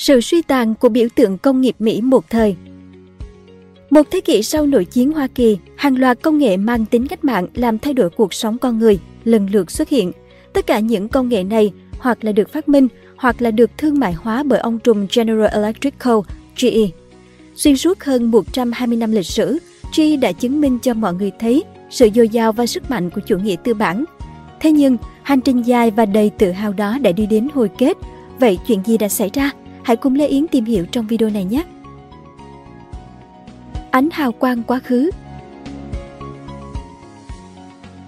Sự suy tàn của biểu tượng công nghiệp Mỹ một thời Một thế kỷ sau nội chiến Hoa Kỳ, hàng loạt công nghệ mang tính cách mạng làm thay đổi cuộc sống con người lần lượt xuất hiện. Tất cả những công nghệ này hoặc là được phát minh hoặc là được thương mại hóa bởi ông trùm General Electric Co. GE. Xuyên suốt hơn 120 năm lịch sử, GE đã chứng minh cho mọi người thấy sự dồi dào và sức mạnh của chủ nghĩa tư bản. Thế nhưng, hành trình dài và đầy tự hào đó đã đi đến hồi kết. Vậy chuyện gì đã xảy ra? Hãy cùng Lê Yến tìm hiểu trong video này nhé! Ánh hào quang quá khứ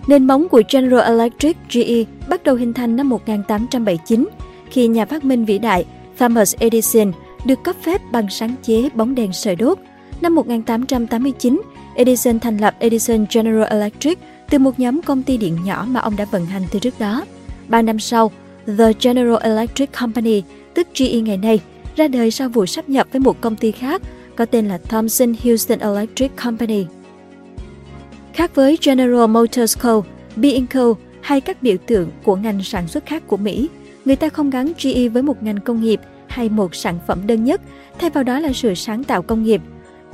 Nền móng của General Electric GE bắt đầu hình thành năm 1879 khi nhà phát minh vĩ đại Thomas Edison được cấp phép bằng sáng chế bóng đèn sợi đốt. Năm 1889, Edison thành lập Edison General Electric từ một nhóm công ty điện nhỏ mà ông đã vận hành từ trước đó. Ba năm sau, The General Electric Company, tức GE ngày nay, ra đời sau vụ sắp nhập với một công ty khác có tên là Thomson Houston Electric Company. Khác với General Motors Co., B&Co hay các biểu tượng của ngành sản xuất khác của Mỹ, người ta không gắn GE với một ngành công nghiệp hay một sản phẩm đơn nhất, thay vào đó là sự sáng tạo công nghiệp.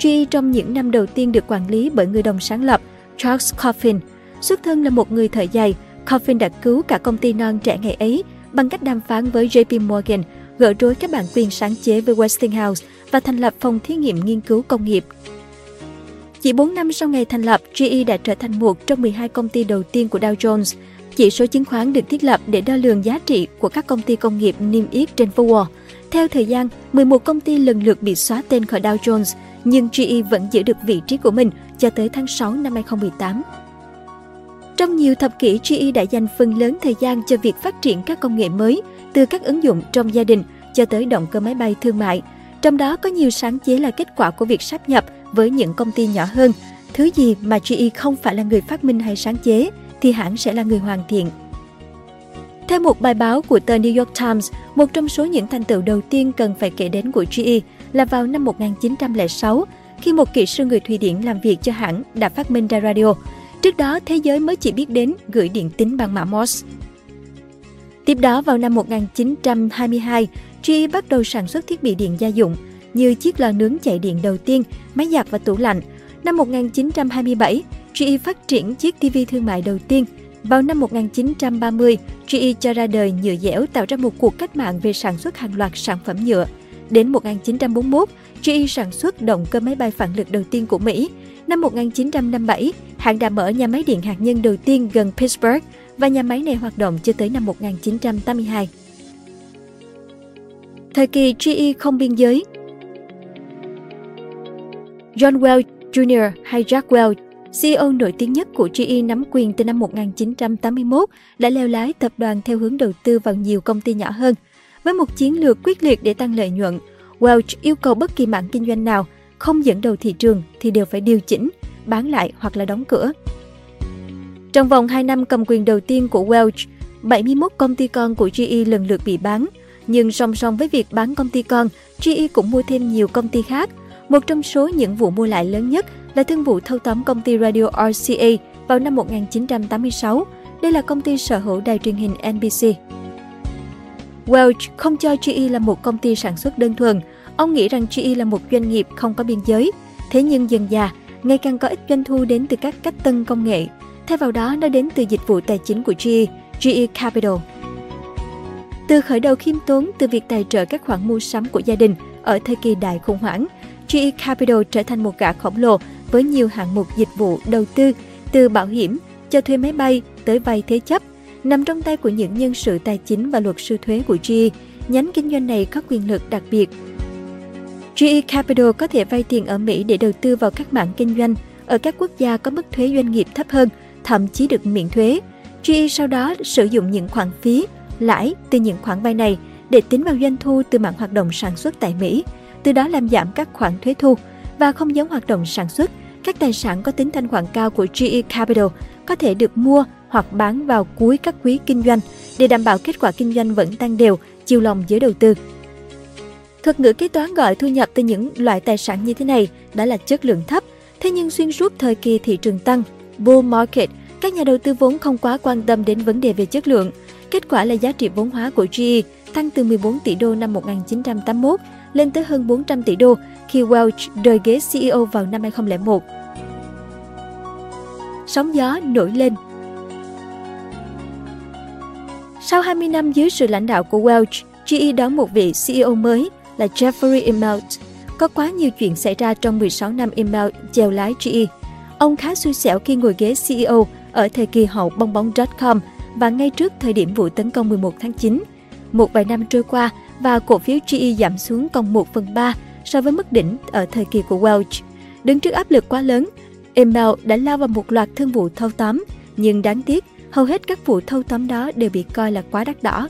GE trong những năm đầu tiên được quản lý bởi người đồng sáng lập Charles Coffin. Xuất thân là một người thợ giày, Coffin đã cứu cả công ty non trẻ ngày ấy bằng cách đàm phán với JP Morgan, gỡ rối các bản quyền sáng chế với Westinghouse và thành lập phòng thí nghiệm nghiên cứu công nghiệp. Chỉ 4 năm sau ngày thành lập, GE đã trở thành một trong 12 công ty đầu tiên của Dow Jones. Chỉ số chứng khoán được thiết lập để đo lường giá trị của các công ty công nghiệp niêm yết trên phố Wall. Theo thời gian, 11 công ty lần lượt bị xóa tên khỏi Dow Jones, nhưng GE vẫn giữ được vị trí của mình cho tới tháng 6 năm 2018. Trong nhiều thập kỷ, GE đã dành phần lớn thời gian cho việc phát triển các công nghệ mới, từ các ứng dụng trong gia đình cho tới động cơ máy bay thương mại. Trong đó có nhiều sáng chế là kết quả của việc sáp nhập với những công ty nhỏ hơn. Thứ gì mà GE không phải là người phát minh hay sáng chế, thì hãng sẽ là người hoàn thiện. Theo một bài báo của tờ New York Times, một trong số những thành tựu đầu tiên cần phải kể đến của GE là vào năm 1906, khi một kỹ sư người Thụy Điển làm việc cho hãng đã phát minh ra radio. Trước đó, thế giới mới chỉ biết đến gửi điện tín bằng mã Morse. Tiếp đó vào năm 1922, GE bắt đầu sản xuất thiết bị điện gia dụng như chiếc lò nướng chạy điện đầu tiên, máy giặt và tủ lạnh. Năm 1927, GE phát triển chiếc TV thương mại đầu tiên. Vào năm 1930, GE cho ra đời nhựa dẻo tạo ra một cuộc cách mạng về sản xuất hàng loạt sản phẩm nhựa. Đến 1941, GE sản xuất động cơ máy bay phản lực đầu tiên của Mỹ. Năm 1957, hãng đã mở nhà máy điện hạt nhân đầu tiên gần Pittsburgh và nhà máy này hoạt động cho tới năm 1982. Thời kỳ GE không biên giới John Welch Jr. hay Jack Welch, CEO nổi tiếng nhất của GE nắm quyền từ năm 1981, đã leo lái tập đoàn theo hướng đầu tư vào nhiều công ty nhỏ hơn. Với một chiến lược quyết liệt để tăng lợi nhuận, Welch yêu cầu bất kỳ mảng kinh doanh nào không dẫn đầu thị trường thì đều phải điều chỉnh, bán lại hoặc là đóng cửa. Trong vòng 2 năm cầm quyền đầu tiên của Welch, 71 công ty con của GE lần lượt bị bán. Nhưng song song với việc bán công ty con, GE cũng mua thêm nhiều công ty khác. Một trong số những vụ mua lại lớn nhất là thương vụ thâu tóm công ty radio RCA vào năm 1986. Đây là công ty sở hữu đài truyền hình NBC. Welch không cho GE là một công ty sản xuất đơn thuần. Ông nghĩ rằng GE là một doanh nghiệp không có biên giới. Thế nhưng dần dà, ngày càng có ít doanh thu đến từ các cách tân công nghệ. Thay vào đó, nó đến từ dịch vụ tài chính của GE, GE Capital. Từ khởi đầu khiêm tốn từ việc tài trợ các khoản mua sắm của gia đình ở thời kỳ đại khủng hoảng, GE Capital trở thành một gã khổng lồ với nhiều hạng mục dịch vụ đầu tư từ bảo hiểm, cho thuê máy bay tới vay thế chấp. Nằm trong tay của những nhân sự tài chính và luật sư thuế của GE, nhánh kinh doanh này có quyền lực đặc biệt. GE Capital có thể vay tiền ở Mỹ để đầu tư vào các mảng kinh doanh ở các quốc gia có mức thuế doanh nghiệp thấp hơn, thậm chí được miễn thuế. GE sau đó sử dụng những khoản phí, lãi từ những khoản vay này để tính vào doanh thu từ mảng hoạt động sản xuất tại Mỹ, từ đó làm giảm các khoản thuế thu và không giống hoạt động sản xuất, các tài sản có tính thanh khoản cao của GE Capital có thể được mua hoặc bán vào cuối các quý kinh doanh để đảm bảo kết quả kinh doanh vẫn tăng đều, chiều lòng giới đầu tư. Thuật ngữ kế toán gọi thu nhập từ những loại tài sản như thế này đã là chất lượng thấp, thế nhưng xuyên suốt thời kỳ thị trường tăng, bull market, các nhà đầu tư vốn không quá quan tâm đến vấn đề về chất lượng. Kết quả là giá trị vốn hóa của GE tăng từ 14 tỷ đô năm 1981 lên tới hơn 400 tỷ đô khi Welch rời ghế CEO vào năm 2001. Sóng gió nổi lên Sau 20 năm dưới sự lãnh đạo của Welch, GE đón một vị CEO mới là Jeffrey Immelt. Có quá nhiều chuyện xảy ra trong 16 năm Immelt chèo lái GE. Ông khá xui xẻo khi ngồi ghế CEO ở thời kỳ hậu bong bóng.com và ngay trước thời điểm vụ tấn công 11 tháng 9. Một vài năm trôi qua và cổ phiếu GE giảm xuống còn 1 phần 3 so với mức đỉnh ở thời kỳ của Welch. Đứng trước áp lực quá lớn, Immelt đã lao vào một loạt thương vụ thâu tóm, nhưng đáng tiếc, hầu hết các vụ thâu tóm đó đều bị coi là quá đắt đỏ.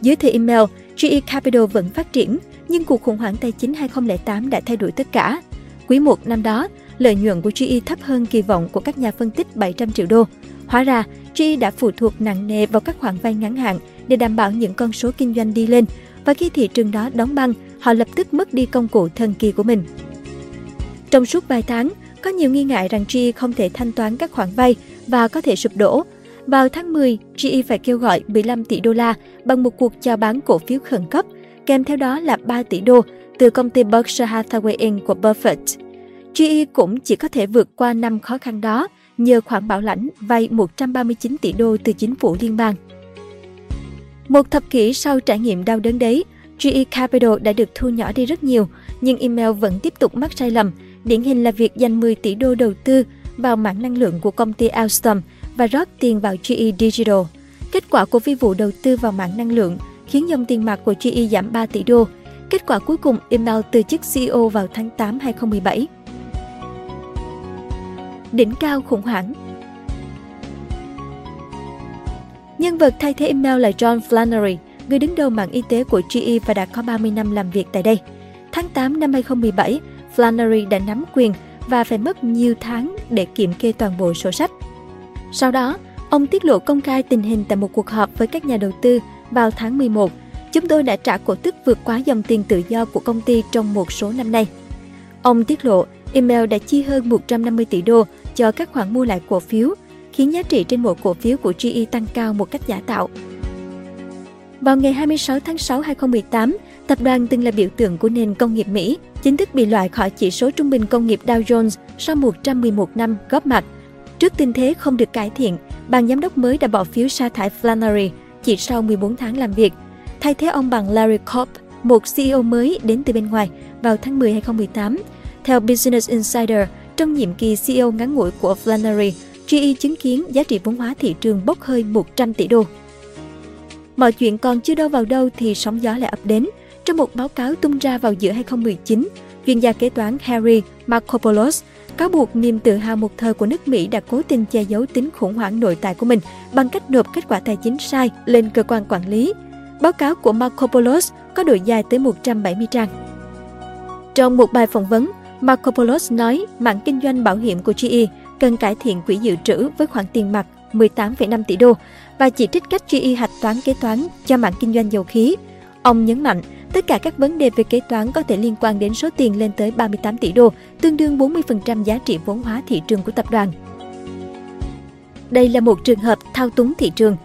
Dưới thời email, GE Capital vẫn phát triển, nhưng cuộc khủng hoảng tài chính 2008 đã thay đổi tất cả. Quý 1 năm đó, lợi nhuận của GE thấp hơn kỳ vọng của các nhà phân tích 700 triệu đô. Hóa ra, GE đã phụ thuộc nặng nề vào các khoản vay ngắn hạn để đảm bảo những con số kinh doanh đi lên, và khi thị trường đó đóng băng, họ lập tức mất đi công cụ thần kỳ của mình. Trong suốt vài tháng, có nhiều nghi ngại rằng GE không thể thanh toán các khoản vay và có thể sụp đổ. Vào tháng 10, GE phải kêu gọi 15 tỷ đô la bằng một cuộc chào bán cổ phiếu khẩn cấp, kèm theo đó là 3 tỷ đô từ công ty Berkshire Hathaway Inc. của Buffett. GE cũng chỉ có thể vượt qua năm khó khăn đó nhờ khoản bảo lãnh vay 139 tỷ đô từ chính phủ liên bang. Một thập kỷ sau trải nghiệm đau đớn đấy, GE Capital đã được thu nhỏ đi rất nhiều, nhưng email vẫn tiếp tục mắc sai lầm. Điển hình là việc dành 10 tỷ đô đầu tư vào mảng năng lượng của công ty Alstom và rót tiền vào GE Digital. Kết quả của phi vụ đầu tư vào mạng năng lượng khiến dòng tiền mặt của GE giảm 3 tỷ đô. Kết quả cuối cùng, email từ chức CEO vào tháng 8 2017. Đỉnh cao khủng hoảng Nhân vật thay thế email là John Flannery, người đứng đầu mạng y tế của GE và đã có 30 năm làm việc tại đây. Tháng 8 năm 2017, Flannery đã nắm quyền và phải mất nhiều tháng để kiểm kê toàn bộ sổ sách. Sau đó, ông tiết lộ công khai tình hình tại một cuộc họp với các nhà đầu tư vào tháng 11. Chúng tôi đã trả cổ tức vượt quá dòng tiền tự do của công ty trong một số năm nay. Ông tiết lộ email đã chi hơn 150 tỷ đô cho các khoản mua lại cổ phiếu, khiến giá trị trên mỗi cổ phiếu của GE tăng cao một cách giả tạo. Vào ngày 26 tháng 6 2018, tập đoàn từng là biểu tượng của nền công nghiệp Mỹ, chính thức bị loại khỏi chỉ số trung bình công nghiệp Dow Jones sau 111 năm góp mặt. Trước tình thế không được cải thiện, ban giám đốc mới đã bỏ phiếu sa thải Flannery chỉ sau 14 tháng làm việc, thay thế ông bằng Larry Kopp, một CEO mới đến từ bên ngoài vào tháng 10 2018. Theo Business Insider, trong nhiệm kỳ CEO ngắn ngủi của Flannery, GE chứng kiến giá trị vốn hóa thị trường bốc hơi 100 tỷ đô. Mọi chuyện còn chưa đâu vào đâu thì sóng gió lại ập đến. Trong một báo cáo tung ra vào giữa 2019, chuyên gia kế toán Harry Markopoulos cáo buộc niềm tự hào một thời của nước Mỹ đã cố tình che giấu tính khủng hoảng nội tại của mình bằng cách nộp kết quả tài chính sai lên cơ quan quản lý. Báo cáo của Markopoulos có độ dài tới 170 trang. Trong một bài phỏng vấn, Markopoulos nói mạng kinh doanh bảo hiểm của GE cần cải thiện quỹ dự trữ với khoản tiền mặt 18,5 tỷ đô và chỉ trích cách GE hạch toán kế toán cho mạng kinh doanh dầu khí. Ông nhấn mạnh, tất cả các vấn đề về kế toán có thể liên quan đến số tiền lên tới 38 tỷ đô, tương đương 40% giá trị vốn hóa thị trường của tập đoàn. Đây là một trường hợp thao túng thị trường.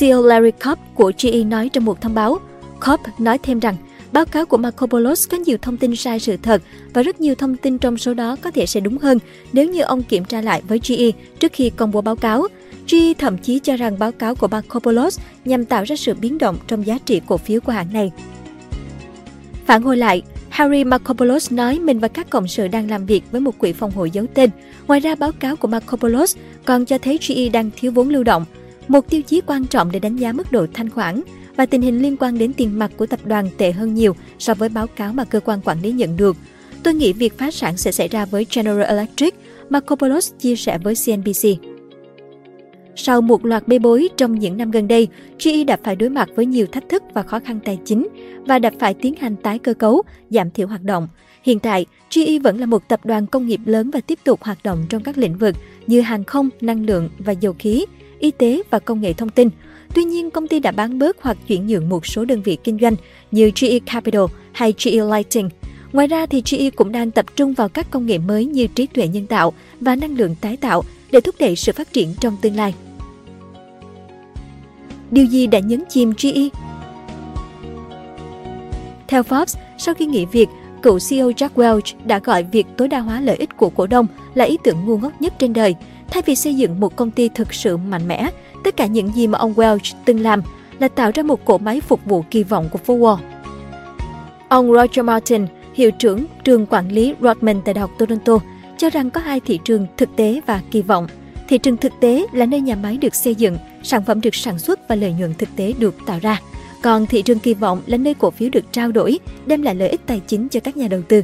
CEO Larry Kopp của GE nói trong một thông báo. Kopp nói thêm rằng, báo cáo của Markopolos có nhiều thông tin sai sự thật và rất nhiều thông tin trong số đó có thể sẽ đúng hơn nếu như ông kiểm tra lại với GE trước khi công bố báo cáo. GE thậm chí cho rằng báo cáo của Markopoulos nhằm tạo ra sự biến động trong giá trị cổ phiếu của hãng này. Phản hồi lại, Harry Markopoulos nói mình và các cộng sự đang làm việc với một quỹ phòng hộ giấu tên. Ngoài ra, báo cáo của Markopoulos còn cho thấy GE đang thiếu vốn lưu động, một tiêu chí quan trọng để đánh giá mức độ thanh khoản và tình hình liên quan đến tiền mặt của tập đoàn tệ hơn nhiều so với báo cáo mà cơ quan quản lý nhận được. Tôi nghĩ việc phá sản sẽ xảy ra với General Electric, Markopoulos chia sẻ với CNBC. Sau một loạt bê bối trong những năm gần đây, GE đã phải đối mặt với nhiều thách thức và khó khăn tài chính và đã phải tiến hành tái cơ cấu, giảm thiểu hoạt động. Hiện tại, GE vẫn là một tập đoàn công nghiệp lớn và tiếp tục hoạt động trong các lĩnh vực như hàng không, năng lượng và dầu khí, y tế và công nghệ thông tin. Tuy nhiên, công ty đã bán bớt hoặc chuyển nhượng một số đơn vị kinh doanh như GE Capital hay GE Lighting. Ngoài ra thì GE cũng đang tập trung vào các công nghệ mới như trí tuệ nhân tạo và năng lượng tái tạo để thúc đẩy sự phát triển trong tương lai. Điều gì đã nhấn chìm GE? Theo Forbes, sau khi nghỉ việc, cựu CEO Jack Welch đã gọi việc tối đa hóa lợi ích của cổ đông là ý tưởng ngu ngốc nhất trên đời. Thay vì xây dựng một công ty thực sự mạnh mẽ, tất cả những gì mà ông Welch từng làm là tạo ra một cỗ máy phục vụ kỳ vọng của phố Ông Roger Martin, hiệu trưởng trường quản lý Rodman tại Đại học Toronto, cho rằng có hai thị trường thực tế và kỳ vọng. Thị trường thực tế là nơi nhà máy được xây dựng, sản phẩm được sản xuất và lợi nhuận thực tế được tạo ra. Còn thị trường kỳ vọng là nơi cổ phiếu được trao đổi, đem lại lợi ích tài chính cho các nhà đầu tư.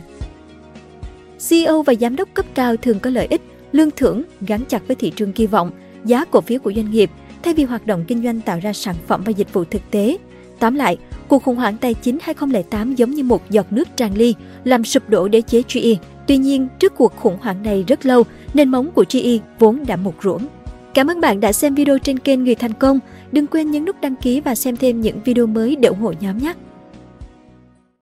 CEO và giám đốc cấp cao thường có lợi ích, lương thưởng gắn chặt với thị trường kỳ vọng, giá cổ phiếu của doanh nghiệp thay vì hoạt động kinh doanh tạo ra sản phẩm và dịch vụ thực tế. Tóm lại, cuộc khủng hoảng tài chính 2008 giống như một giọt nước tràn ly, làm sụp đổ đế chế GE. Tuy nhiên, trước cuộc khủng hoảng này rất lâu, nền móng của GE vốn đã mục ruộng. Cảm ơn bạn đã xem video trên kênh Người Thành Công. Đừng quên nhấn nút đăng ký và xem thêm những video mới để ủng hộ nhóm nhé!